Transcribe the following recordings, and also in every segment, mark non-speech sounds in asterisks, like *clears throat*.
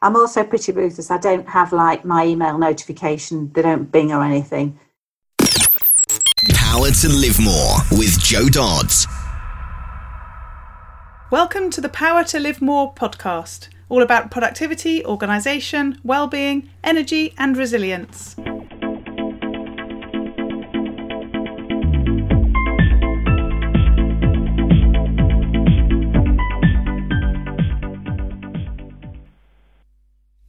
I'm also pretty ruthless. I don't have like my email notification, they don't bing or anything. Power to Live More with Joe Dodds. Welcome to the Power to Live More podcast, all about productivity, organisation, well-being, energy and resilience.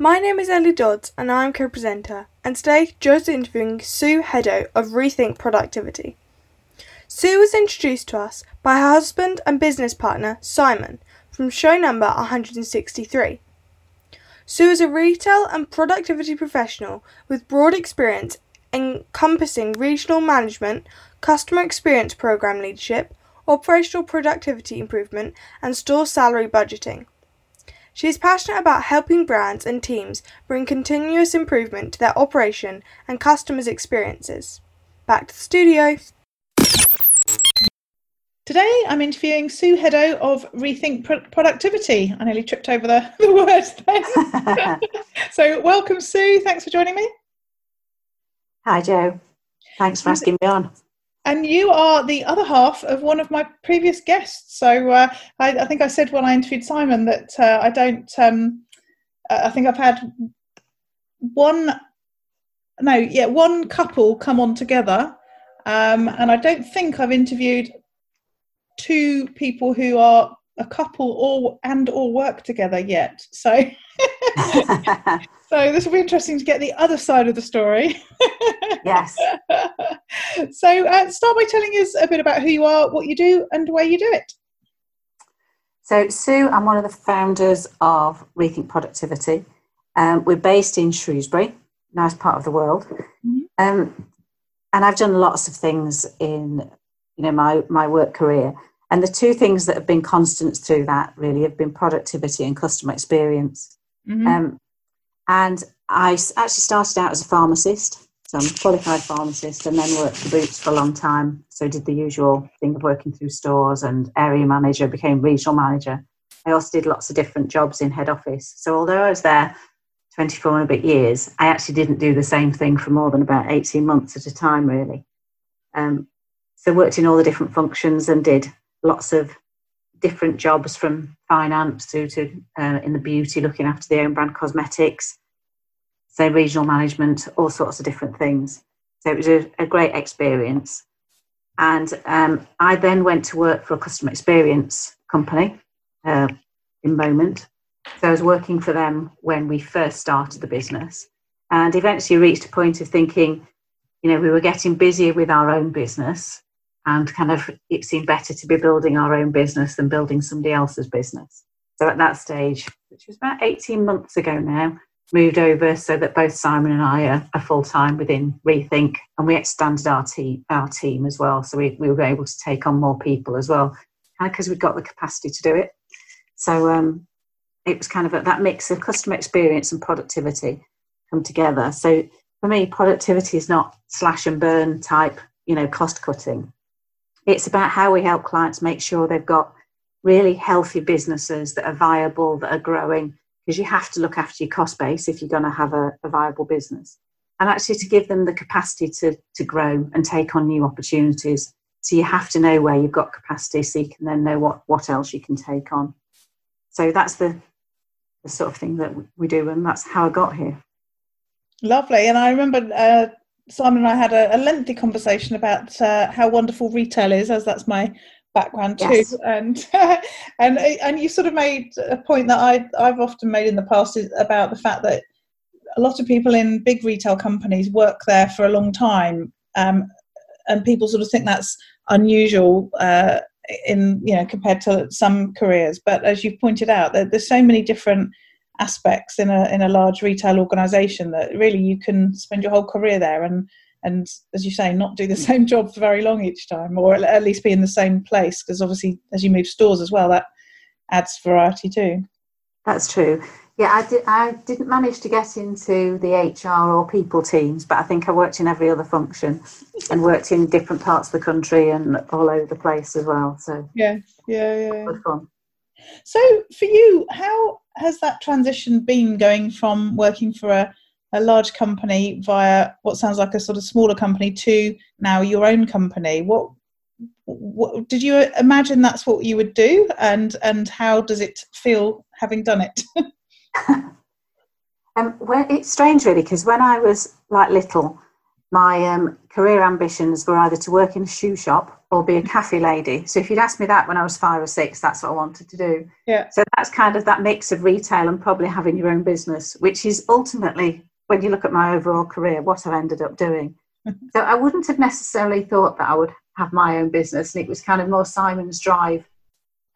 my name is Ellie Dodds and I'm co-presenter and today Joe's interviewing Sue Hedaux of Rethink Productivity. Sue was introduced to us by her husband and business partner Simon from show number 163. Sue is a retail and productivity professional with broad experience encompassing regional management, customer experience program leadership, operational productivity improvement, and store salary budgeting. She is passionate about helping brands and teams bring continuous improvement to their operation and customers' experiences. Back to the studio. Today I'm interviewing Sue Hedaux of Rethink Pro- Productivity. I nearly tripped over the, *laughs* the words then. *laughs* so, welcome, Sue. Thanks for joining me. Hi, Joe. Thanks for asking me on and you are the other half of one of my previous guests. So uh, I, I, think I said when I interviewed Simon that uh, I don't. Um, I think I've had one, no, yeah, one couple come on together, um, and I don't think I've interviewed two people who are a couple or and or work together yet. So. *laughs* *laughs* so this will be interesting to get the other side of the story. yes. *laughs* so uh, start by telling us a bit about who you are, what you do, and where you do it. So Sue, I'm one of the founders of Rethink Productivity. Um, we're based in Shrewsbury, nice part of the world, mm-hmm. um, and I've done lots of things in you know my my work career. And the two things that have been constants through that really have been productivity and customer experience. Mm-hmm. Um, and I actually started out as a pharmacist. So I'm a qualified pharmacist and then worked for Boots for a long time. So did the usual thing of working through stores and area manager, became regional manager. I also did lots of different jobs in head office. So although I was there 24 and a bit years, I actually didn't do the same thing for more than about 18 months at a time, really. Um, so worked in all the different functions and did lots of different jobs from finance through to uh, in the beauty, looking after the own brand cosmetics, say regional management, all sorts of different things. So it was a, a great experience. And um, I then went to work for a customer experience company uh, InMoment. So I was working for them when we first started the business and eventually reached a point of thinking, you know, we were getting busier with our own business and kind of it seemed better to be building our own business than building somebody else's business. So at that stage, which was about 18 months ago now, moved over so that both Simon and I are, are full time within Rethink, and we expanded our team our team as well. So we, we were able to take on more people as well, because we've got the capacity to do it. So um, it was kind of a, that mix of customer experience and productivity come together. So for me, productivity is not slash and burn type, you know, cost cutting. It's about how we help clients make sure they've got really healthy businesses that are viable, that are growing, because you have to look after your cost base if you're going to have a, a viable business. And actually, to give them the capacity to, to grow and take on new opportunities. So you have to know where you've got capacity so you can then know what, what else you can take on. So that's the, the sort of thing that we do, and that's how I got here. Lovely. And I remember uh, Simon and I had a, a lengthy conversation about uh, how wonderful retail is, as that's my background too. Yes. And *laughs* and and you sort of made a point that I I've often made in the past is about the fact that a lot of people in big retail companies work there for a long time, um, and people sort of think that's unusual. Uh, in you know compared to some careers but as you pointed out there, there's so many different aspects in a in a large retail organization that really you can spend your whole career there and and as you say not do the *laughs* same job for very long each time or at least be in the same place because obviously as you move stores as well that adds variety too. That's true. Yeah I, did, I didn't manage to get into the hr or people teams but i think i worked in every other function and worked in different parts of the country and all over the place as well so yeah yeah yeah. Good fun. So for you how has that transition been going from working for a a large company via what sounds like a sort of smaller company to now your own company? What, what did you imagine that's what you would do? And and how does it feel having done it? *laughs* *laughs* Um, well, it's strange really because when i was like little my um, career ambitions were either to work in a shoe shop or be a cafe lady. So if you'd asked me that when I was five or six, that's what I wanted to do. Yeah. So that's kind of that mix of retail and probably having your own business, which is ultimately when you look at my overall career, what I've ended up doing. *laughs* so I wouldn't have necessarily thought that I would have my own business, and it was kind of more Simon's drive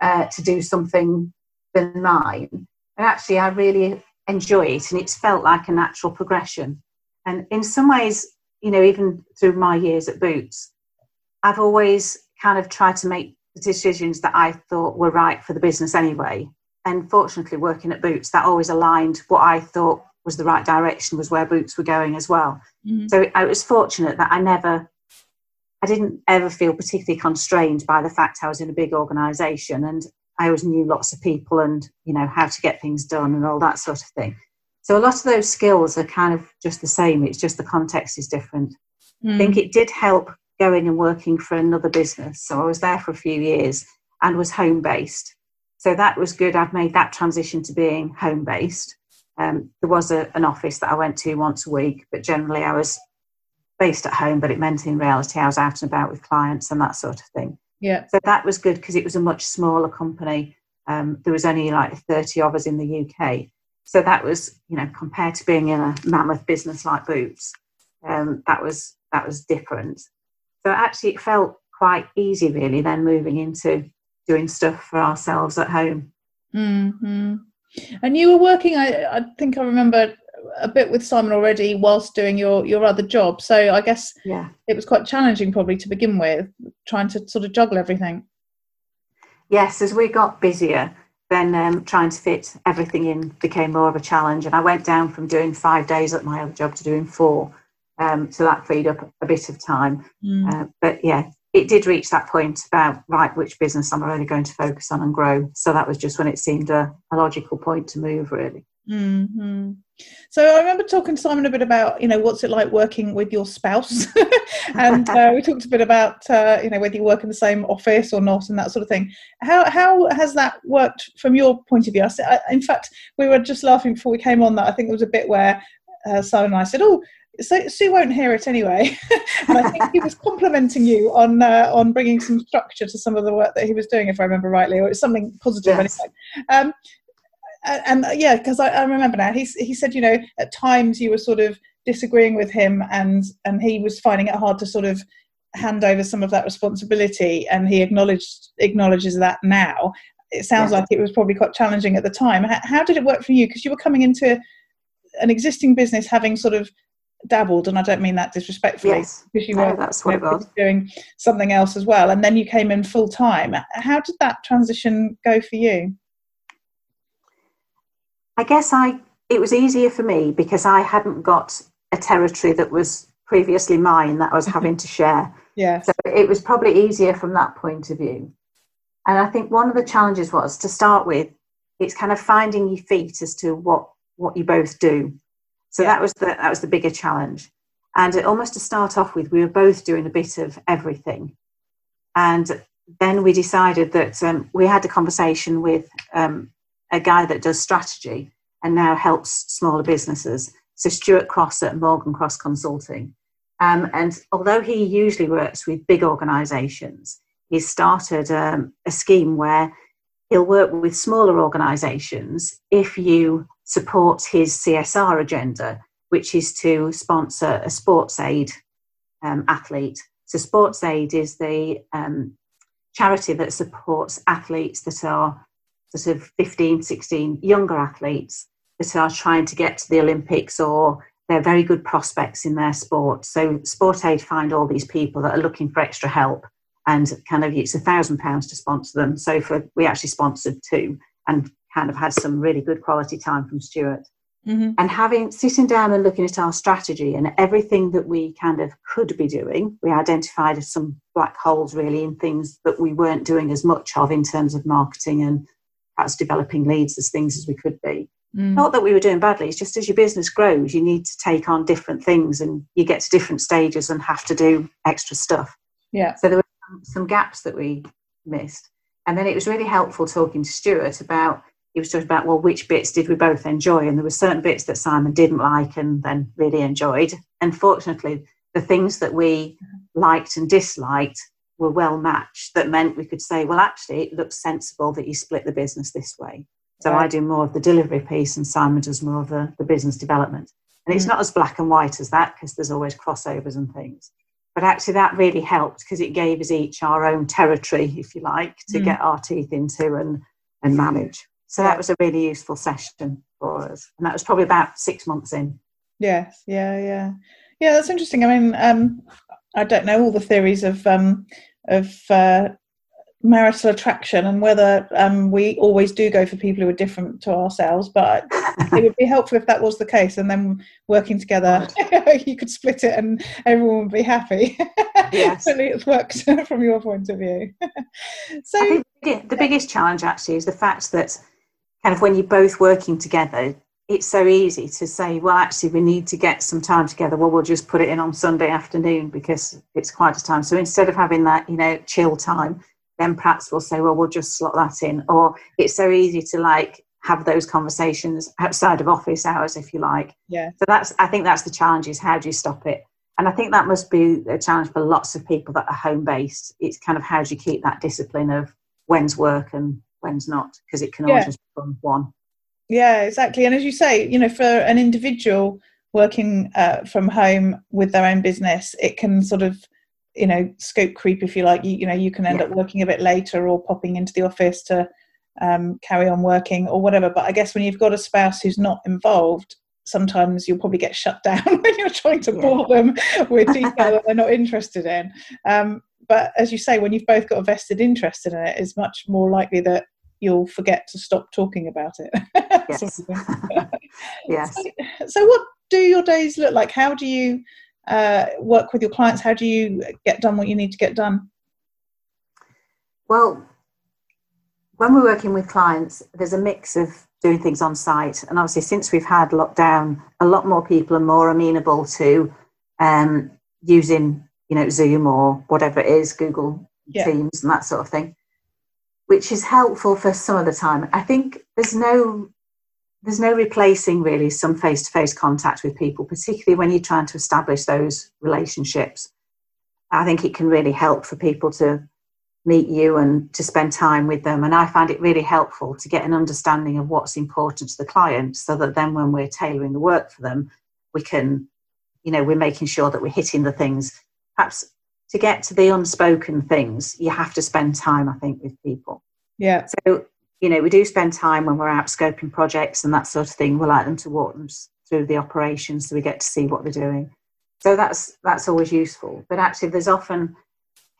uh, to do something than mine. And actually, I really enjoy it, and it's felt like a natural progression. And in some ways, you know, even through my years at Boots, I've always kind of tried to make the decisions that I thought were right for the business anyway. And fortunately, working at Boots, that always aligned what I thought was the right direction was where boots were going as well mm-hmm. so i was fortunate that i never i didn't ever feel particularly constrained by the fact i was in a big organization and i always knew lots of people and you know how to get things done and all that sort of thing so a lot of those skills are kind of just the same it's just the context is different mm. i think it did help going and working for another business so i was there for a few years and was home based so that was good i've made that transition to being home based um, there was a, an office that I went to once a week, but generally I was based at home, but it meant in reality I was out and about with clients and that sort of thing. Yeah. So that was good because it was a much smaller company. Um, there was only like 30 of us in the UK. So that was, you know, compared to being in a mammoth business like Boots, um, that was that was different. So actually, it felt quite easy, really, then moving into doing stuff for ourselves at home. Mm-hmm. And you were working, I, I think I remember a bit with Simon already whilst doing your, your other job. So I guess yeah. it was quite challenging probably to begin with, trying to sort of juggle everything. Yes, as we got busier, then um, trying to fit everything in became more of a challenge. And I went down from doing five days at my other job to doing four. Um, so that freed up a bit of time. Mm. Uh, but yeah, it did reach that point about right which business i'm really going to focus on and grow so that was just when it seemed a, a logical point to move really mm-hmm. so i remember talking to simon a bit about you know what's it like working with your spouse *laughs* and uh, we talked a bit about uh, you know whether you work in the same office or not and that sort of thing how how has that worked from your point of view I, in fact we were just laughing before we came on that i think there was a bit where uh, simon and i said oh so Sue won't hear it anyway, *laughs* and I think he was complimenting you on uh, on bringing some structure to some of the work that he was doing, if I remember rightly, or it's something positive yes. anyway. Um, and, and uh, yeah, because I, I, remember now, he he said, you know, at times you were sort of disagreeing with him, and and he was finding it hard to sort of hand over some of that responsibility, and he acknowledged acknowledges that now. It sounds yes. like it was probably quite challenging at the time. How, how did it work for you? Because you were coming into an existing business having sort of dabbled, and I don't mean that disrespectfully, yes. because you were you know, doing something else as well, and then you came in full time. How did that transition go for you? I guess I it was easier for me because I hadn't got a territory that was previously mine that I was having to share. *laughs* Yeah. So it was probably easier from that point of view. And I think one of the challenges was to start with, it's kind of finding your feet as to what what you both do. So yeah. that was the that was the bigger challenge. And it, almost to start off with, we were both doing a bit of everything. And then we decided that um, we had a conversation with um, a guy that does strategy and now helps smaller businesses. So Stuart Cross at Morgan Cross Consulting. Um, and although he usually works with big organisations, he's started um, a scheme where he'll work with smaller organisations if you support his CSR agenda, which is to sponsor a sports aid um, athlete. So, Sports Aid is the um, charity that supports athletes that are sort of 15, 16, younger athletes that are trying to get to the Olympics or they're very good prospects in their sport. So Sport Aid find all these people that are looking for extra help and kind of it's a thousand pounds to sponsor them. So for we actually sponsored two and kind of had some really good quality time from Stuart. Mm-hmm. And having sitting down and looking at our strategy and everything that we kind of could be doing, we identified some black holes really in things that we weren't doing as much of in terms of marketing and perhaps developing leads as things as we could be. Mm. Not that we were doing badly, it's just as your business grows, you need to take on different things and you get to different stages and have to do extra stuff. Yeah. So there were some gaps that we missed. And then it was really helpful talking to Stuart about he was talking about well which bits did we both enjoy and there were certain bits that simon didn't like and then really enjoyed and fortunately the things that we liked and disliked were well matched that meant we could say well actually it looks sensible that you split the business this way so right. i do more of the delivery piece and simon does more of the, the business development and it's mm. not as black and white as that because there's always crossovers and things but actually that really helped because it gave us each our own territory if you like to mm. get our teeth into and and manage so that was a really useful session for us. And that was probably about six months in. Yes, yeah, yeah. Yeah, that's interesting. I mean, um, I don't know all the theories of um, of uh, marital attraction and whether um, we always do go for people who are different to ourselves, but it would be helpful if that was the case. And then working together, *laughs* you could split it and everyone would be happy. Yes. *laughs* it's worked *laughs* from your point of view. so, the biggest challenge actually is the fact that kind of when you're both working together, it's so easy to say, well, actually, we need to get some time together. Well, we'll just put it in on Sunday afternoon because it's quite a time. So instead of having that, you know, chill time, then perhaps we'll say, well, we'll just slot that in. Or it's so easy to like have those conversations outside of office hours, if you like. Yeah. So that's, I think that's the challenge is how do you stop it? And I think that must be a challenge for lots of people that are home based. It's kind of how do you keep that discipline of when's work and when's not because it can yeah. always just become one yeah exactly and as you say you know for an individual working uh, from home with their own business it can sort of you know scope creep if you like you, you know you can end yeah. up working a bit later or popping into the office to um, carry on working or whatever but i guess when you've got a spouse who's not involved sometimes you'll probably get shut *laughs* down when you're trying to yeah. bore them with *laughs* detail that they're not interested in um, but as you say when you've both got a vested interest in it it's much more likely that you'll forget to stop talking about it. *laughs* Yes. *laughs* yes. So, so, what do your days look like? How do you uh, work with your clients? How do you get done what you need to get done? Well, when we're working with clients, there's a mix of doing things on site. And obviously, since we've had lockdown, a lot more people are more amenable to um, using, you know, Zoom or whatever it is, Google yeah. Teams and that sort of thing which is helpful for some of the time. I think there's no there's no replacing really some face-to-face contact with people, particularly when you're trying to establish those relationships. I think it can really help for people to meet you and to spend time with them. And I find it really helpful to get an understanding of what's important to the client so that then when we're tailoring the work for them, we can, you know, we're making sure that we're hitting the things. Perhaps to get to the unspoken things, you have to spend time, I think, with people. Yeah. So, you know, we do spend time when we're out scoping projects and that sort of thing. We like them to walk them through the operations so we get to see what they're doing. So that's that's always useful. But actually, there's often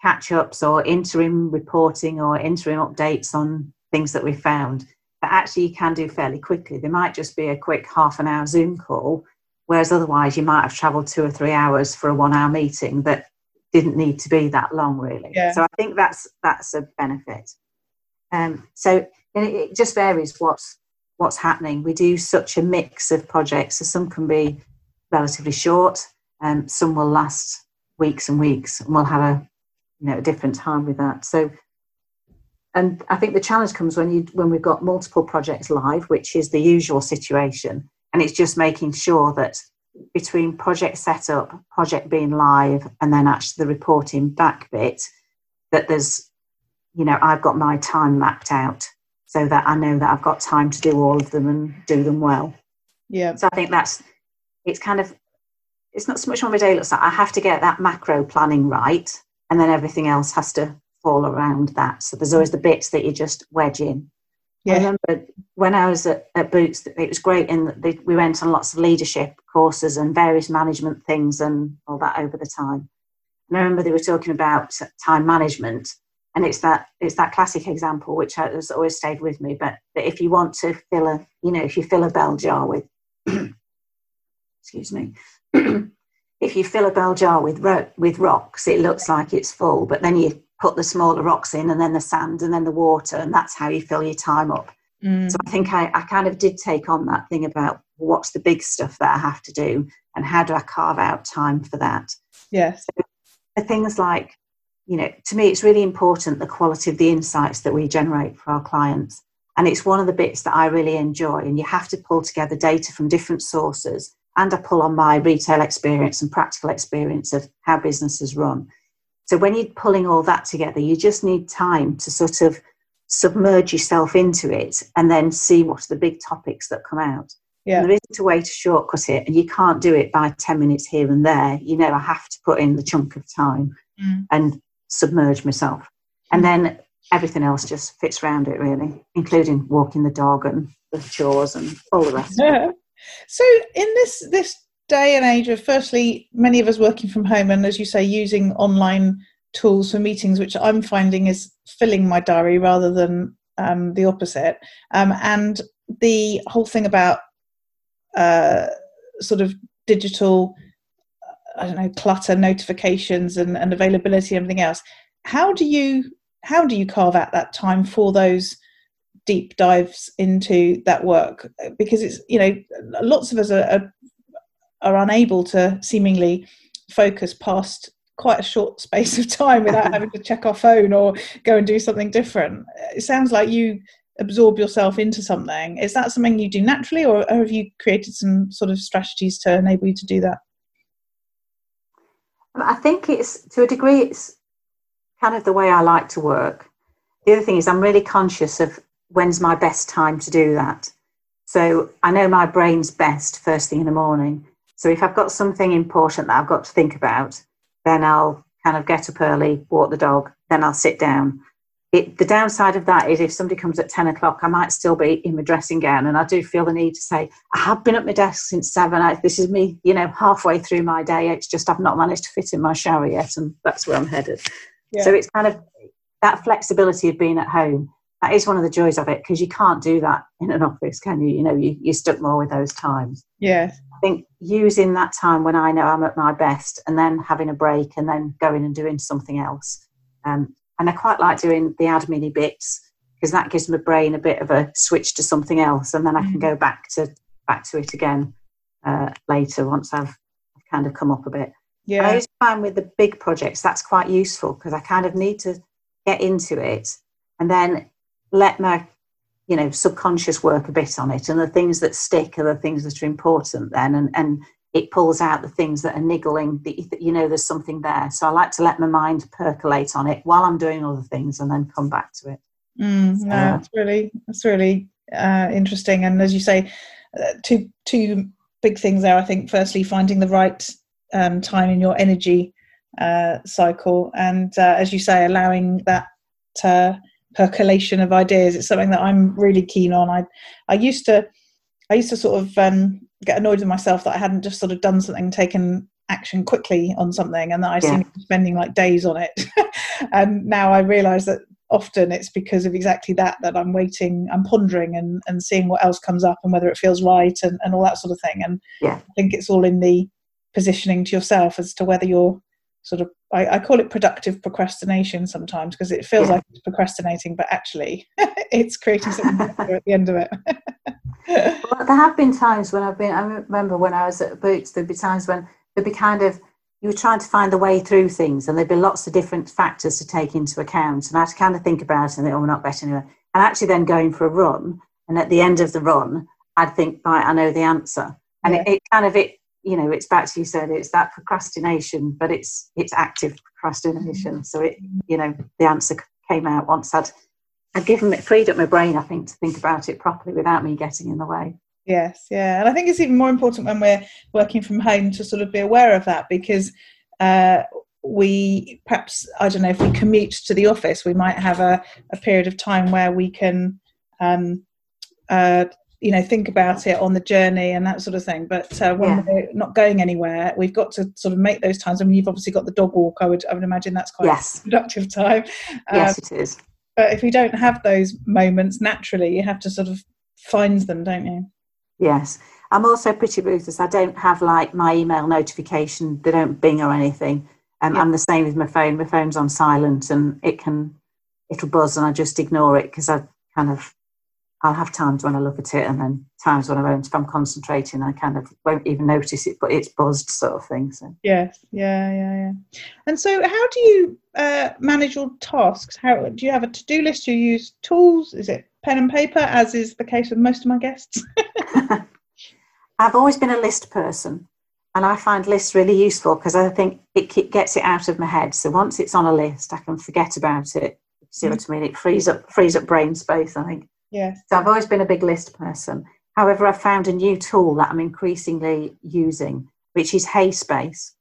catch ups or interim reporting or interim updates on things that we found that actually you can do fairly quickly. There might just be a quick half an hour Zoom call, whereas otherwise you might have travelled two or three hours for a one hour meeting that didn't need to be that long really. Yeah. so i think that's that's a benefit. Um, so it just varies what's what's happening. We do such a mix of projects. So some can be relatively short and um, some will last weeks and weeks and we'll have a you know a different time with that. So and i think the challenge comes when you when we've got multiple projects live which is the usual situation and it's just making sure that between project setup, project being live, and then actually the reporting back bit, that there's, you know, I've got my time mapped out so that I know that I've got time to do all of them and do them well. Yeah. So I think that's, it's kind of, it's not so much on my day looks like. I have to get that macro planning right, and then everything else has to fall around that. So there's always the bits that you just wedge in. Yeah. I remember when I was at, at Boots, it was great in that they, we went on lots of leadership courses and various management things and all that over the time. And I remember they were talking about time management, and it's that it's that classic example which has always stayed with me. But that if you want to fill a, you know, if you fill a bell jar with, *clears throat* excuse me, *clears throat* if you fill a bell jar with ro- with rocks, it looks like it's full, but then you put the smaller rocks in, and then the sand, and then the water, and that's how you fill your time up. Mm. So I think I, I kind of did take on that thing about what's the big stuff that I have to do, and how do I carve out time for that. Yes. So things like, you know, to me, it's really important the quality of the insights that we generate for our clients. And it's one of the bits that I really enjoy. And you have to pull together data from different sources. And I pull on my retail experience and practical experience of how businesses run. So when you're pulling all that together, you just need time to sort of submerge yourself into it and then see what are the big topics that come out. Yeah. There isn't a way to shortcut it, and you can't do it by 10 minutes here and there. You know, I have to put in the chunk of time mm. and submerge myself. And then everything else just fits around it, really, including walking the dog and the chores and all the rest. Yeah. *laughs* So, in this, this day and age of firstly, many of us working from home, and as you say, using online tools for meetings, which I'm finding is filling my diary rather than um, the opposite. Um, and the whole thing about uh, sort of digital I don't know clutter notifications and, and availability and everything else. How do you how do you carve out that time for those deep dives into that work? Because it's you know lots of us are, are, are unable to seemingly focus past quite a short space of time without *laughs* having to check our phone or go and do something different. It sounds like you absorb yourself into something. Is that something you do naturally, or have you created some sort of strategies to enable you to do that? Um, I think it's to a degree, it's kind of the way I like to work. The other thing is, I'm really conscious of when's my best time to do that. So I know my brain's best first thing in the morning. So if I've got something important that I've got to think about, then I'll kind of get up early, walk the dog, then I'll sit down it, the downside of that is if somebody comes at 10 o'clock, I might still be in my dressing gown. And I do feel the need to say, I have been at my desk since seven. I, this is me, you know, halfway through my day. It's just I've not managed to fit in my shower yet. And that's where I'm headed. Yeah. So it's kind of that flexibility of being at home. That is one of the joys of it because you can't do that in an office, can you? You know, you, you're stuck more with those times. Yes. I think using that time when I know I'm at my best and then having a break and then going and doing something else. Um, and I quite like doing the admin bits because that gives my brain a bit of a switch to something else, and then I can mm. go back to back to it again uh, later once I've kind of come up a bit. Yeah, I always find with the big projects that's quite useful because I kind of need to get into it and then let my you know subconscious work a bit on it, and the things that stick are the things that are important then, and and it pulls out the things that are niggling that you know there's something there. So i like to let my mind percolate on it while i'm doing other things and then come back to it. Mm, so, no that's really that's really uh, interesting. And as you say uh, two two big things there i think. Firstly finding the right um, time in your energy uh, cycle. And uh, as you say allowing that uh, percolation of ideas it's something that i'm really keen on i i used to i used to sort of um, get annoyed with myself that I hadn't just sort of done something, taken action quickly on something, and that I yeah. seemed spending like days on it. *laughs* and now I realise that often it's because of exactly that that I'm waiting, I'm pondering and, and seeing what else comes up and whether it feels right and, and all that sort of thing. And yeah. I think it's all in the positioning to yourself as to whether you're sort of I, I call it productive procrastination sometimes because it feels yeah. like it's procrastinating, but actually *laughs* it's creating something *laughs* better at the end of it. *laughs* well, there have been times when I've been. I remember when I was at Boots, there'd be times when there'd be kind of you were trying to find the way through things, and there'd be lots of different factors to take into account, and I had to kind of think about it and think, oh, we're not better anyway. And actually, then going for a run, and at the end of the run, I'd think, right, I know the answer, and yeah. it, it kind of it you know it's back to you said it's that procrastination but it's it's active procrastination so it you know the answer came out once i'd I'd given it freed up my brain, I think, to think about it properly without me getting in the way. Yes, yeah, and I think it's even more important when we're working from home to sort of be aware of that because uh, we perhaps I don't know if we commute to the office, we might have a, a period of time where we can um, uh, you know think about it on the journey and that sort of thing but uh, when Yeah. we're not going anywhere we've got to sort of make those times i mean you've obviously got the dog walk i would i would imagine that's quite Yes. a productive time Um, Yes, it is. but if you don't have those moments naturally you have to sort of find them don't you Yes. I'm also pretty ruthless. I don't have like my email notification, they don't bing or anything. Um, Yeah. I'm the same with my phone. My phone's on silent and it can, it'll buzz and I just ignore it because I kind of, I'll have times when I look at it and then times when I won't. If I'm concentrating, I kind of won't even notice it, but it's buzzed sort of thing. So, yes yeah yeah yeah and so how do you uh, manage your tasks how do you have a to-do list do you use tools is it pen and paper as is the case with most of my guests *laughs* I've always been a list person, and I find lists really useful because I think it gets it out of my head. So once it's on a list, I can forget about it. See what I mean? It frees up frees up brain space. I think. Yes So I've always been a big list person. However, I've found a new tool that I'm increasingly using, which is HeySpace,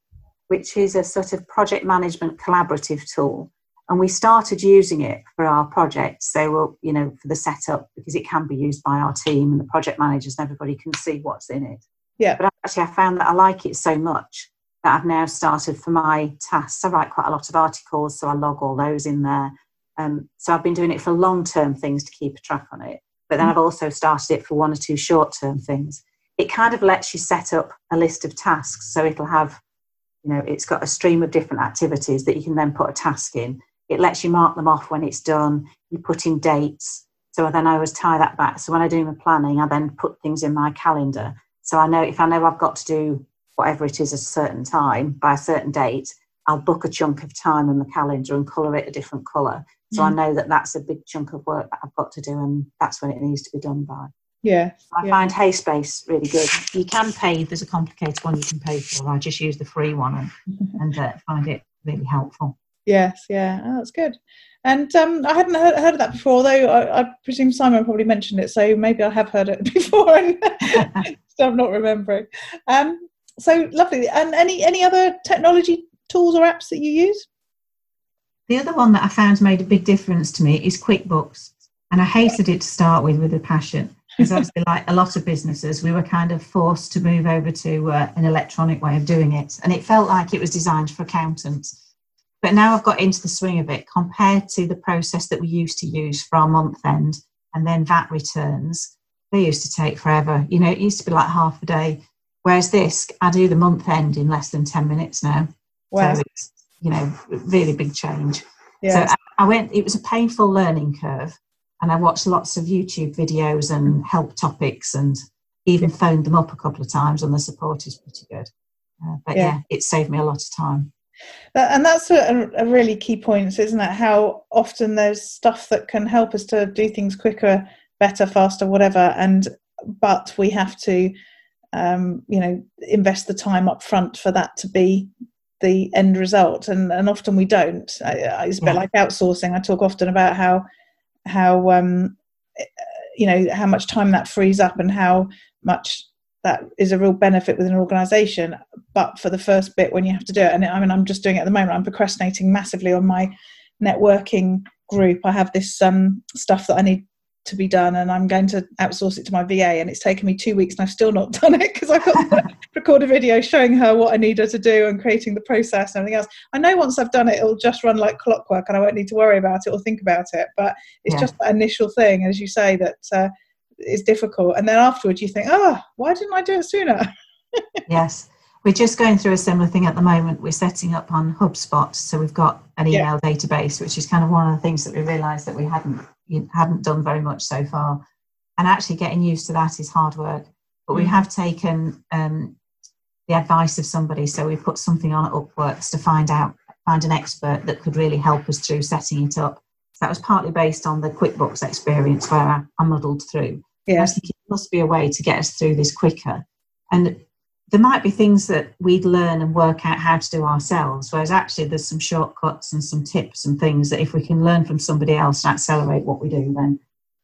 which is a sort of project management collaborative tool. And we started using it for our projects. So, we'll, you know, for the setup, because it can be used by our team and the project managers and everybody can see what's in it. Yeah. But actually, I found that I like it so much that I've now started for my tasks. I write quite a lot of articles, so I log all those in there. Um, so I've been doing it for long term things to keep a track on it. But then I've also started it for one or two short term things. It kind of lets you set up a list of tasks. So it'll have, you know, it's got a stream of different activities that you can then put a task in. It lets you mark them off when it's done. You put in dates. So then I always tie that back. So when I do my planning, I then put things in my calendar. So I know if I know I've got to do whatever it is at a certain time by a certain date, I'll book a chunk of time in my calendar and colour it a different colour. So I know that that's a big chunk of work that I've got to do, and that's when it needs to be done by. yeah I Yeah. find HeySpace really good. You can pay, there's a complicated one you can pay for. I just use the free one and, and uh, find it really helpful. Yes, yeah, oh, that's good. And um, I hadn't heard, heard of that before, though. I, I presume Simon probably mentioned it, so maybe I have heard it *laughs* before and *laughs* so I'm not remembering. Um, so lovely. And any any other technology tools or apps that you use? The other one that I found made a big difference to me is QuickBooks. And I hated it to start with with a passion. Because obviously, like a lot of businesses, we were kind of forced to move over to uh, an electronic way of doing it. And it felt like it was designed for accountants. But now I've got into the swing of it compared to the process that we used to use for our month end and then VAT returns. They used to take forever. You know, it used to be like half a day. Whereas this, I do the month end in less than 10 minutes now. Wow. So it's, you know, really big change. Yeah. So I, I went, it was a painful learning curve. And I watched lots of YouTube videos and help topics and even phoned them up a couple of times, and the support is pretty good. Uh, but Yeah. yeah. it saved me a lot of time. And that's a, a really key point, isn't it? How often there's stuff that can help us to do things quicker, better, faster, whatever, and but we have to, um, you know, invest the time up front for that to be the end result, and and often we don't. I- It's a bit like outsourcing. I talk often about how how um, eh, you know how much time that frees up and how much that is a real benefit within an organization but for the first bit when you have to do it and i mean i'm just doing it at the moment i'm procrastinating massively on my networking group i have this um, stuff that i need to be done and i'm going to outsource it to my va and it's taken me two weeks and i've still not *laughs* done it because i've got to record a video showing her what i need her to do and creating the process and everything else i know once i've done it it'll just run like clockwork and i won't need to worry about it or think about it but it's Yeah. just that initial thing as you say that uh, is difficult and then afterwards you think oh why didn't i do it sooner *laughs* yes. We're just going through a similar thing at the moment. We're setting up on HubSpot, so we've got an Yeah. email database, which is kind of one of the things that we realised that we hadn't you- hadn't done very much so far. And actually, getting used to that is hard work. But we Mm. have taken um, the advice of somebody, so we put something on at Upworks to find out find an expert that could really help us through setting it up. So that was partly based on the QuickBooks experience where I, I muddled through. I yeah was thinking there must be a way to get us through this quicker. And there might be things that we'd learn and work out how to do ourselves, whereas actually there's some shortcuts and some tips and things that if we can learn from somebody else and accelerate what we do, then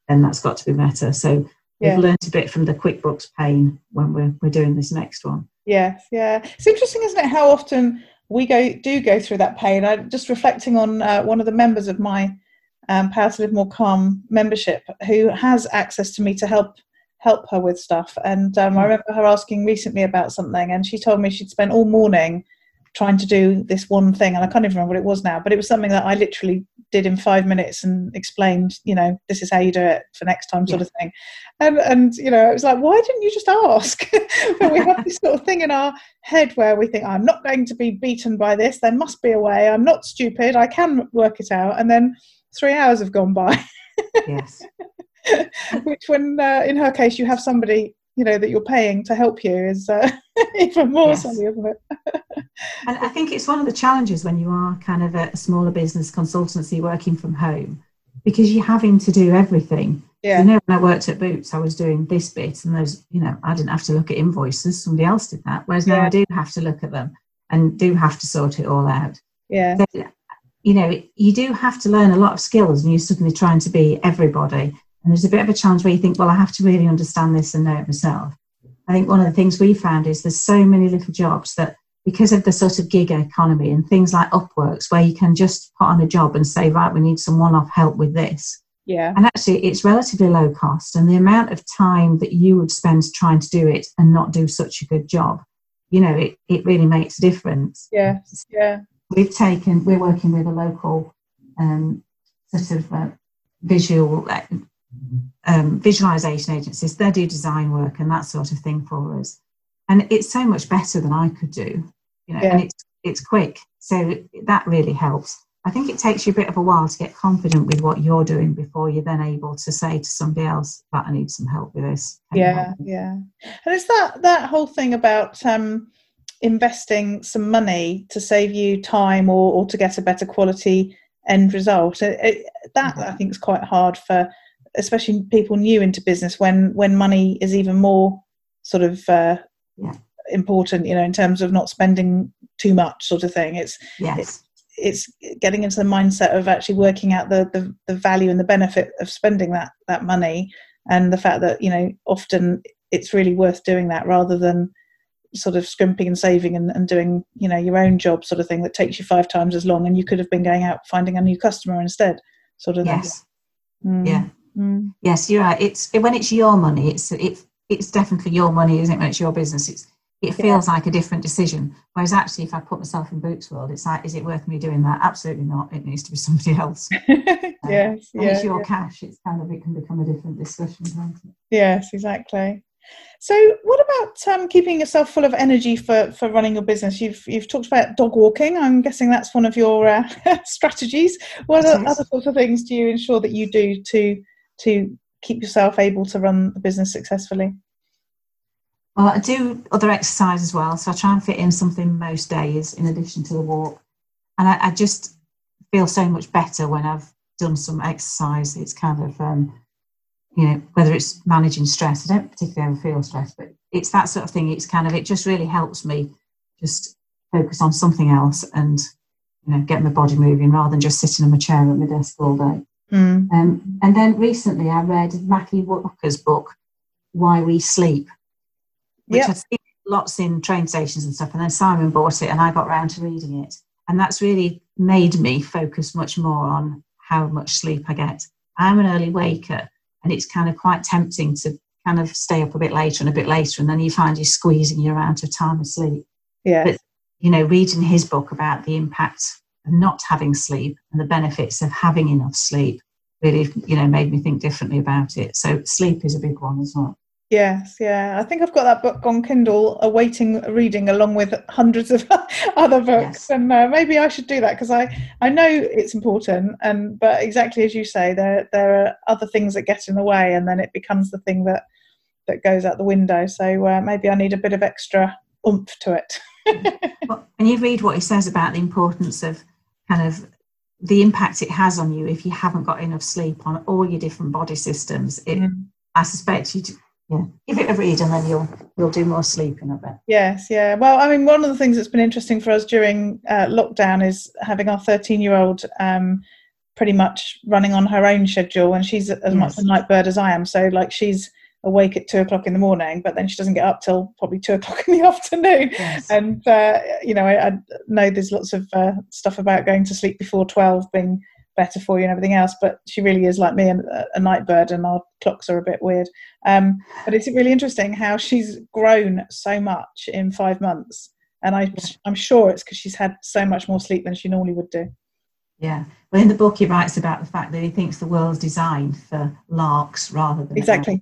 then that's got to be better. So Yeah. we've learned a bit from the QuickBooks pain when we're we're doing this next one. Yes, yeah. It's interesting, isn't it, how often we go do go through that pain. I'm just reflecting on uh, one of the members of my um, Power to Live More Calm membership who has access to me to help help her with stuff. And um, I remember her asking recently about something, and she told me she'd spent all morning trying to do this one thing, and I can't even remember what it was now, but it was something that I literally did in five minutes and explained, you know, this is how you do it for next time, sort yeah. of thing. And and you know, it was like, why didn't you just ask? *laughs* but we have this sort of thing in our head where we think, I'm not going to be beaten by this. There must be a way. I'm not stupid. I can work it out. And then three hours have gone by. yes. *laughs* *laughs* Which, when uh, in her case, you have somebody you know that you're paying to help you is uh, *laughs* even more yes. isn't it? *laughs* and I think it's one of the challenges when you are kind of a, a, smaller business consultancy working from home because you're having to do everything. Yeah. You know, when I worked at Boots, I was doing this bit, and those, you know, I didn't have to look at invoices; somebody else did that. Whereas now. I do have to look at them and do have to sort it all out. Yeah. So, you know, you do have to learn a lot of skills, and you're suddenly trying to be everybody. And there's a bit of a challenge where you think, well, I have to really understand this and know it myself. I think one of the things we found is there's so many little jobs that because of the sort of gig economy and things like Upworks, where you can just put on a job and say, right, we need some one off help with this. Yeah. And actually, it's relatively low cost. And the amount of time that you would spend trying to do it and not do such a good job, you know, it, it really makes a difference. Yeah. Yeah. We've taken, we're working with a local um, sort of uh, visual uh, um, visualization agencies, they do design work and that sort of thing for us. And it's so much better than I could do, you know, yeah. and it's, it's quick. So that really helps. I think it takes you a bit of a while to get confident with what you're doing before you're then able to say to somebody else that I need some help with this. yeah, yeah. And it's that that whole thing about um, investing some money to save you time or, or to get a better quality end result. It, it, that mm-hmm. I think is quite hard for especially people new into business when when money is even more sort of uh, yeah. important you know in terms of not spending too much sort of thing it's yes. it's it's getting into the mindset of actually working out the, the, the value and the benefit of spending that that money and the fact that you know often it's really worth doing that rather than sort of scrimping and saving and, and doing you know your own job sort of thing that takes you five times as long and you could have been going out finding a new customer instead sort of yes mm. yeah Mm. Yes, you're right. It's when it's your money. It's it, it's definitely your money, isn't it? When it's your business, it's it feels yeah. like a different decision. Whereas actually, if I put myself in Boots world, it's like, is it worth me doing that? Absolutely not. It needs to be *laughs* somebody else. *laughs* yes, um, yeah, it's your yeah. cash. It's kind of it can become a different discussion? Yes, exactly. So, what about um, keeping yourself full of energy for, for running your business? You've you've talked about dog walking. I'm guessing that's one of your uh, *laughs* strategies. What other sorts of things do you ensure that you do to to keep yourself able to run the business successfully? Well, I do other exercise as well, so I try and fit in something most days in addition to the walk. And I, I just feel so much better when I've done some exercise. It's kind of, um, you know, whether it's managing stress. I don't particularly ever feel stress, but it's that sort of thing. It's kind of, it just really helps me just focus on something else and, you know, get my body moving rather than just sitting in my chair at my desk all day. Mm. Um, and then recently I read Matthew Walker's book, Why We Sleep, which yep. I've seen lots in train stations and stuff. And then Simon bought it and I got round to reading it. And that's really made me focus much more on how much sleep I get. I'm an early waker and it's kind of quite tempting to kind of stay up a bit later and a bit later. And then you find you're squeezing your amount of time of sleep. Yeah. But, you know, reading his book about the impact of not having sleep and the benefits of having enough sleep really, you know, made me think differently about it. So sleep is a big one as well. Yes, yeah. I think I've got that book on Kindle awaiting reading along with hundreds of *laughs* other books, yes. and uh, maybe I should do that because I I know it's important, and but exactly as you say, there there are other things that get in the way, and then it becomes the thing that that goes out the window. So uh, maybe I need a bit of extra oomph to it. *laughs* well, and you read what he says about the importance of kind of the impact it has on you if you haven't got enough sleep on all your different body systems. It, mm. I suspect you. Yeah, give it a read and then you'll you'll do more sleeping. I bet. Yes, yeah. Well, I mean, one of the things that's been interesting for us during uh, lockdown is having our 13 year old um, pretty much running on her own schedule, and she's as yes. much a night bird as I am. So, like, she's awake at two o'clock in the morning, but then she doesn't get up till probably two o'clock in the *laughs* afternoon. Yes. And uh, you know, I, I, know there's lots of uh, stuff about going to sleep before twelve being better for you and everything else. But she really is like me, a, a night bird, and our clocks are a bit weird. Um, but it's really interesting how she's grown so much in five months, and I, I'm sure it's because she's had so much more sleep than she normally would do. Yeah. Well, in the book, he writes about the fact that he thinks the world's designed for larks rather than exactly.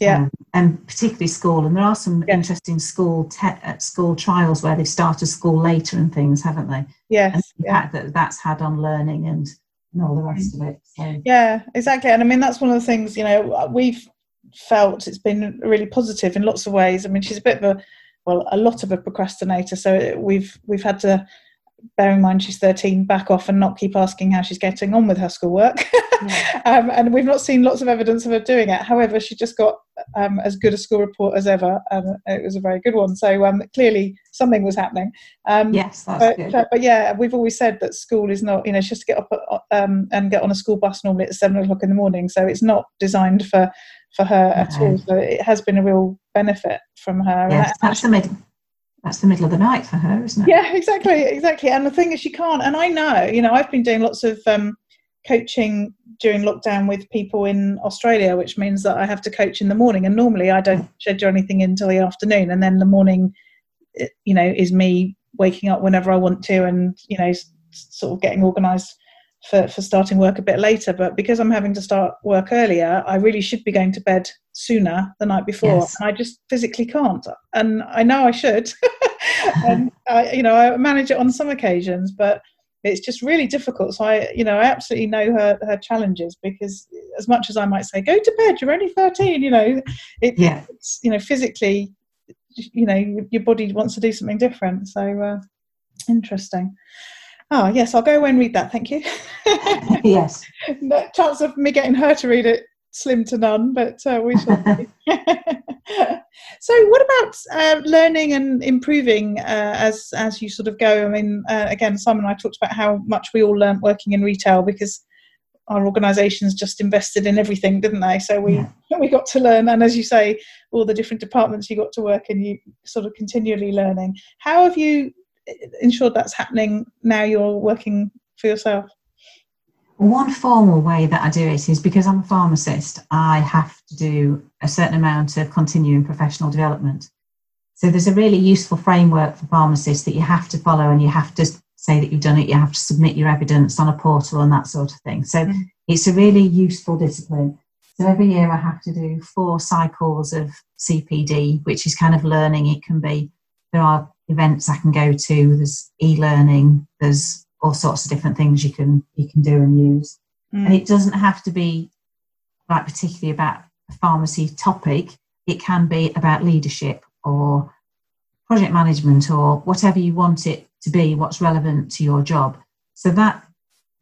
Yeah. Um, and particularly school. And there are some yeah. interesting school te- uh, school trials where they've started school later and things, haven't they? Yes. And the yeah. that that's had on learning and, and all the rest of it. So. Yeah, exactly. And I mean, that's one of the things, you know, we've felt it's been really positive in lots of ways. I mean, she's a bit of a, well, a lot of a procrastinator. So we've, we've had to, bear in mind she's 13, back off and not keep asking how she's getting on with her schoolwork. Yeah. *laughs* um, and we've not seen lots of evidence of her doing it. However, she just got um, as good a school report as ever. and it was a very good one. So um, clearly something was happening. Um, yes, that's but, good. Uh, but yeah, we've always said that school is not, you know, she has to get up uh, um, and get on a school bus normally at seven o'clock in the morning. So it's not designed for, for her at all. So it has been a real benefit from her. Yes, that's the middle that's the middle of the night for her, isn't it? Yeah, exactly, exactly. And the thing is, she can't. And I know, you know, I've been doing lots of um, coaching during lockdown with people in Australia, which means that I have to coach in the morning. And normally, I don't schedule anything until the afternoon, and then the morning, you know, is me waking up whenever I want to, and you know, sort of getting organised for, for starting work a bit later. But because I'm having to start work earlier, I really should be going to bed sooner the night before. Yes. And I just physically can't. And I know I should. *laughs* and I, you know, I manage it on some occasions, but it's just really difficult. So I, you know, I absolutely know her her challenges because as much as I might say, go to bed, you're only 13, you know, it, yeah. it's, you know, physically, you know, your body wants to do something different. So uh, interesting. Oh yes, I'll go away and read that. Thank you. *laughs* yes. no chance of me getting her to read it slim to none, but uh, we shall *laughs* see. *laughs* so, what about uh, learning and improving uh, as as you sort of go? I mean, uh, again, Simon and I talked about how much we all learned working in retail because our organisations just invested in everything, didn't they? So we yeah. we got to learn, and as you say, all the different departments you got to work in, you sort of continually learning. How have you ensured that's happening now? You're working for yourself. One formal way that I do it is because I'm a pharmacist, I have to do a certain amount of continuing professional development. So there's a really useful framework for pharmacists that you have to follow and you have to say that you've done it, you have to submit your evidence on a portal and that sort of thing. So mm. it's a really useful discipline. So every year I have to do four cycles of CPD, which is kind of learning. It can be, there are events I can go to, there's e learning, there's all sorts of different things you can you can do and use. Mm. And it doesn't have to be like particularly about a pharmacy topic. It can be about leadership or project management or whatever you want it to be, what's relevant to your job. So that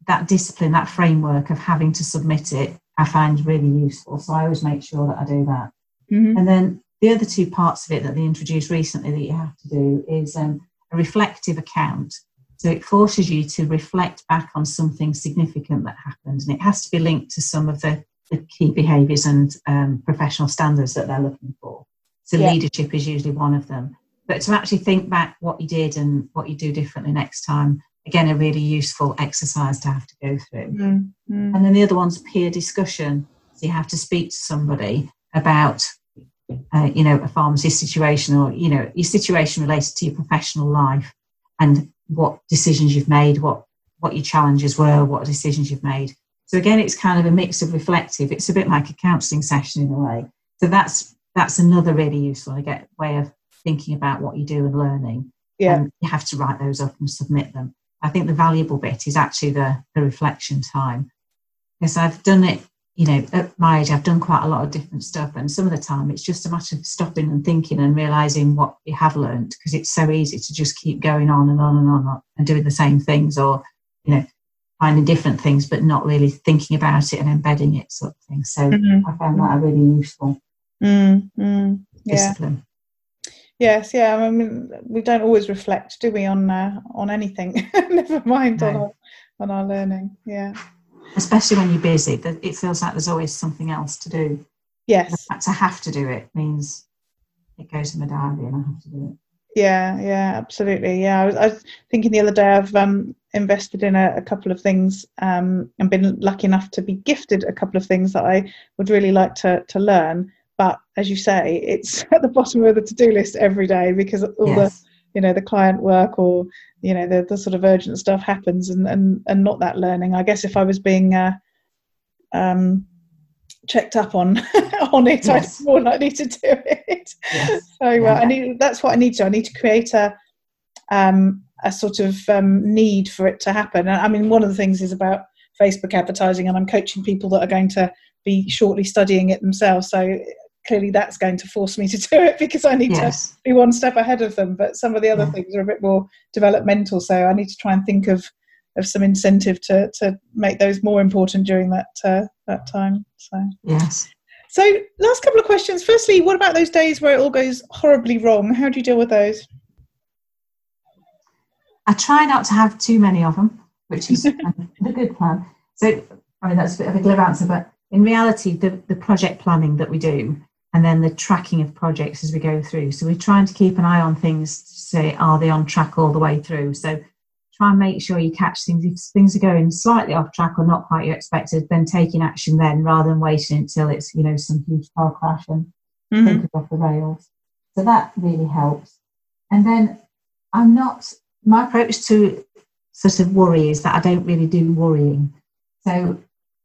that discipline, that framework of having to submit it, I find really useful. So I always make sure that I do that. Mm-hmm. And then the other two parts of it that they introduced recently that you have to do is um, a reflective account. So it forces you to reflect back on something significant that happened, and it has to be linked to some of the, the key behaviours and um, professional standards that they're looking for. So yeah. leadership is usually one of them. But to actually think back what you did and what you do differently next time, again, a really useful exercise to have to go through. Mm-hmm. And then the other one's peer discussion. So you have to speak to somebody about uh, you know, a pharmacy situation or, you know, your situation related to your professional life and what decisions you've made, what what your challenges were, what decisions you've made. So again, it's kind of a mix of reflective. It's a bit like a counselling session in a way. So that's that's another really useful again, way of thinking about what you do and learning. Yeah. And you have to write those up and submit them. I think the valuable bit is actually the, the reflection time. Yes, I've done it you know, at my age, I've done quite a lot of different stuff, and some of the time it's just a matter of stopping and thinking and realizing what you have learned because it's so easy to just keep going on and on and on and doing the same things, or you know, finding different things but not really thinking about it and embedding it, sort of thing. So mm-hmm. I found that a really useful mm-hmm. yeah. discipline. Yes, yeah. I mean, we don't always reflect, do we, on uh, on anything? *laughs* Never mind no. on our on our learning. Yeah especially when you're busy, that it feels like there's always something else to do. Yes. to have to do it means it goes in my diary and I have to do it. Yeah, yeah, absolutely. Yeah, I was, I was thinking the other day I've um, invested in a, a, couple of things um, and been lucky enough to be gifted a couple of things that I would really like to to learn. But as you say, it's *laughs* at the bottom of the to do list every day because all yes. the you know the client work or you know the, the sort of urgent stuff happens and, and and not that learning. I guess if I was being uh, um, checked up on *laughs* on it, yes. I'm more likely to do it. Yes. So uh, yeah. I need that's what I need to. I need to create a um, a sort of um, need for it to happen. I mean, one of the things is about Facebook advertising, and I'm coaching people that are going to be shortly studying it themselves. So clearly, that's going to force me to do it *laughs* because I need yes. to be one step ahead of them. But some of the other yeah. things are a bit more developmental, so I need to try and think of of some incentive to to make those more important during that uh, that time. So yes. So last couple of questions. Firstly, what about those days where it all goes horribly wrong? How do you deal with those? I try not to have too many of them, which is *laughs* a good plan. So I mean that's a bit of a glib answer, but in reality, the, the project planning that we do and then the tracking of projects as we go through. So we're trying to keep an eye on things to say, are they on track all the way through? So try and make sure you catch things. If things are going slightly off track or not quite you expected, then taking action then rather than waiting until it's, you know, some huge car crash and mm-hmm. think off the rails. So that really helps. And then I'm not, my approach to sort of worry is that I don't really do worrying. So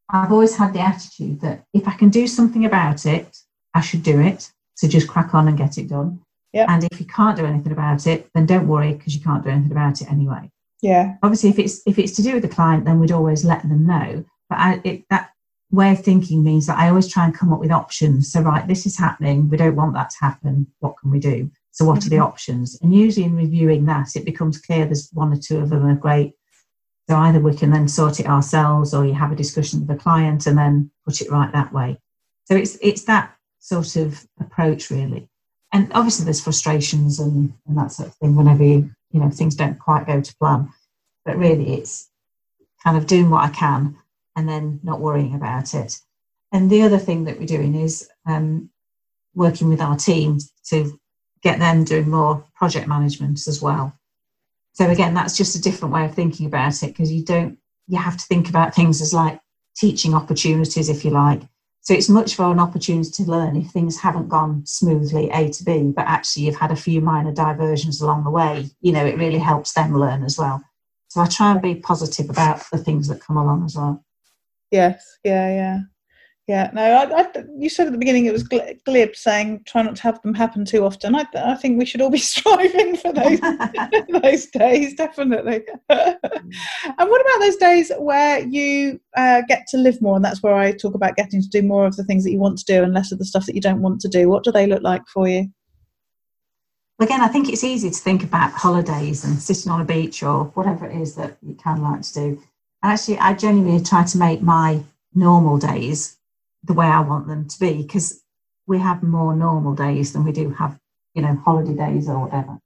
I've always had the attitude that if I can do something about it, I should do it. So just crack on and get it done. Yep. And if you can't do anything about it, then don't worry because you can't do anything about it anyway. Yeah. Obviously, if it's if it's to do with the client, then we'd always let them know. But I, it, that way of thinking means that I always try and come up with options. So, right, this is happening. We don't want that to happen. What can we do? So, what mm-hmm. are the mm-hmm. options? And usually, in reviewing that, it becomes clear there's one or two of them are great. So either we can then sort it ourselves, or you have a discussion with the client and then put it right that way. So it's it's that sort of approach really. And obviously, there's frustrations and, and that sort of thing whenever you you know things don't quite go to plan. But really it's kind of doing what i can and then not worrying about it. And the other thing that we're doing is um, working with our team to get them doing more project management as well. So again that's just a different way of thinking about it because you don't you have to think about things as like teaching opportunities if you like so it's much more an opportunity to learn if things haven't gone smoothly A to B, but actually you've had a few minor diversions along the way. You know, it really helps them learn as well. So I try and be positive about the things that come along as well. Yes, yeah, yeah. Yeah, no, I, I, you said at the beginning it was glib saying try not to have them happen too often. I, I think we should all be *laughs* striving for those *laughs* those days, definitely. and what about those days where you uh, get to live more? And that's where I talk about getting to do more of the things that you want to do and less of the stuff that you don't want to do. What do they look like for you? Again, I think it's easy to think about holidays and sitting on a beach or whatever it is that you can like to do. And actually, I genuinely try to make my normal days the way I want them to be because we have more normal days than we do have, you know, holiday days or whatever.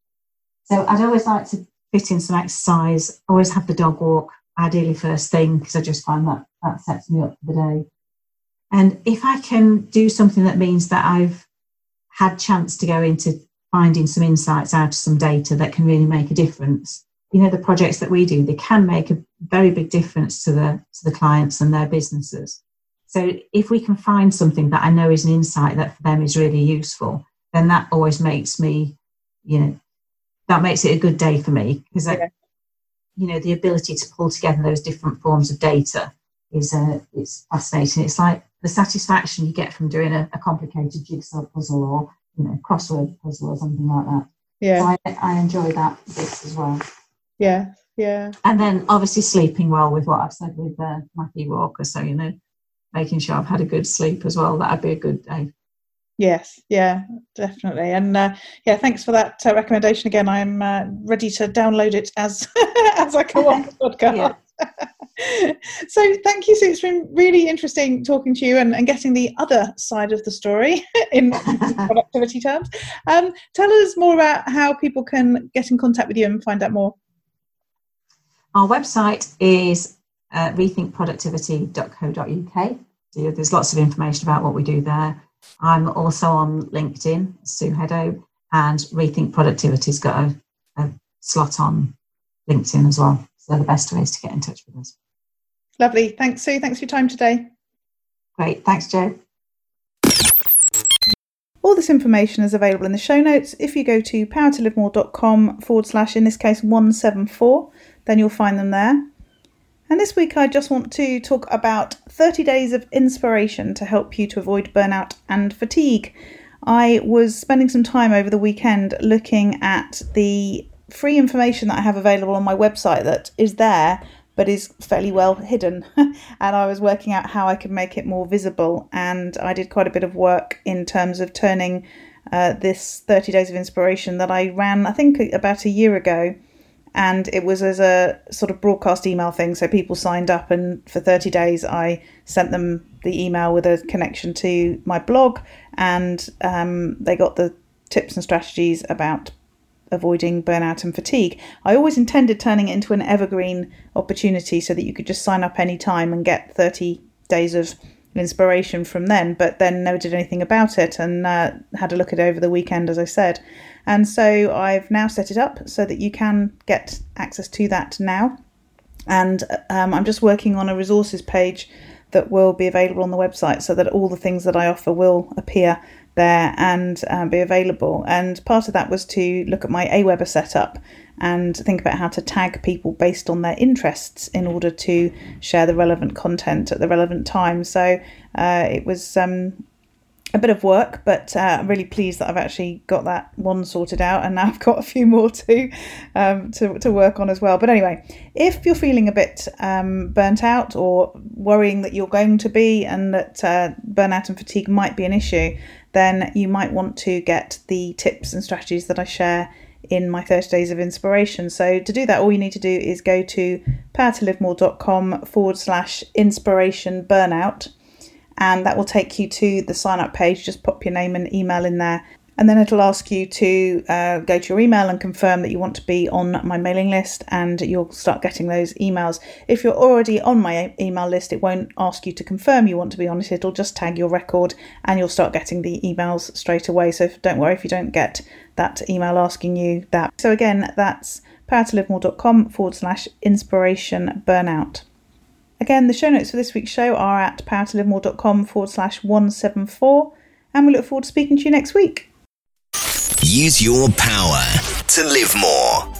So I'd always like to fit in some exercise, always have the dog walk, ideally first thing, because I just find that that sets me up for the day. And if I can do something that means that I've had chance to go into finding some insights out of some data that can really make a difference, you know, the projects that we do, they can make a very big difference to the to the clients and their businesses. So if we can find something that I know is an insight that for them is really useful, then that always makes me, you know, that makes it a good day for me because yeah. you know the ability to pull together those different forms of data is uh, it's fascinating. It's like the satisfaction you get from doing a, a complicated jigsaw puzzle or you know crossword puzzle or something like that. Yeah, so I, I enjoy that bit as well. Yeah, yeah. And then obviously sleeping well with what I've said with uh, Matthew Walker. So you know making sure I've had a good sleep as well. That'd be a good day. Yes, yeah, definitely, and uh, yeah, thanks for that uh, recommendation again. I'm uh, ready to download it as *laughs* as I go on the podcast. *laughs* so thank you, Sue. It's been really interesting talking to you and, and getting the other side of the story *laughs* in productivity terms. Um, tell us more about how people can get in contact with you and find out more. Our website is uh, rethinkproductivity.co.uk. there's lots of information about what we do there. I'm also on LinkedIn, Sue Hedaux, and Rethink Productivity's got a, a slot on LinkedIn as well. So they're the best ways to get in touch with us. Lovely. Thanks, Sue. Thanks for your time today. Great. Thanks, Joe. All this information is available in the show notes. If you go to powertolivemore.com forward slash, in this case, 174, then you'll find them there. And this week, I just want to talk about 30 days of inspiration to help you to avoid burnout and fatigue. I was spending some time over the weekend looking at the free information that I have available on my website that is there but is fairly well hidden. *laughs* and I was working out how I could make it more visible. And I did quite a bit of work in terms of turning uh, this 30 Days of Inspiration that I ran, I think, about a year ago and it was as a sort of broadcast email thing. So people signed up, and for 30 days, I sent them the email with a connection to my blog, and um, they got the tips and strategies about avoiding burnout and fatigue. I always intended turning it into an evergreen opportunity so that you could just sign up any time and get 30 days of inspiration from then, but then never did anything about it and uh, had a look at it over the weekend, as I said. And so I've now set it up so that you can get access to that now. And um, I'm just working on a resources page that will be available on the website so that all the things that I offer will appear there and um, be available. And part of that was to look at my Aweber setup and think about how to tag people based on their interests in order to share the relevant content at the relevant time. So uh, it was um, a bit of work, but uh, I'm really pleased that I've actually got that one sorted out, and now I've got a few more to um, to to work on as well. But anyway, if you're feeling a bit um, burnt out or worrying that you're going to be, and that uh, burnout and fatigue might be an issue, then you might want to get the tips and strategies that I share in my 30 days of inspiration. So to do that, all you need to do is go to powertolivemore.com forward slash inspiration burnout and that will take you to the sign up page. Just pop your name and email in there. And then it'll ask you to uh, go to your email and confirm that you want to be on my mailing list, and you'll start getting those emails. If you're already on my email list, it won't ask you to confirm you want to be on it, it'll just tag your record and you'll start getting the emails straight away. So don't worry if you don't get that email asking you that. So again, that's powertolivemore.com forward slash inspiration burnout. Again, the show notes for this week's show are at powertolivemore.com forward slash 174, and we look forward to speaking to you next week. Use your power to live more.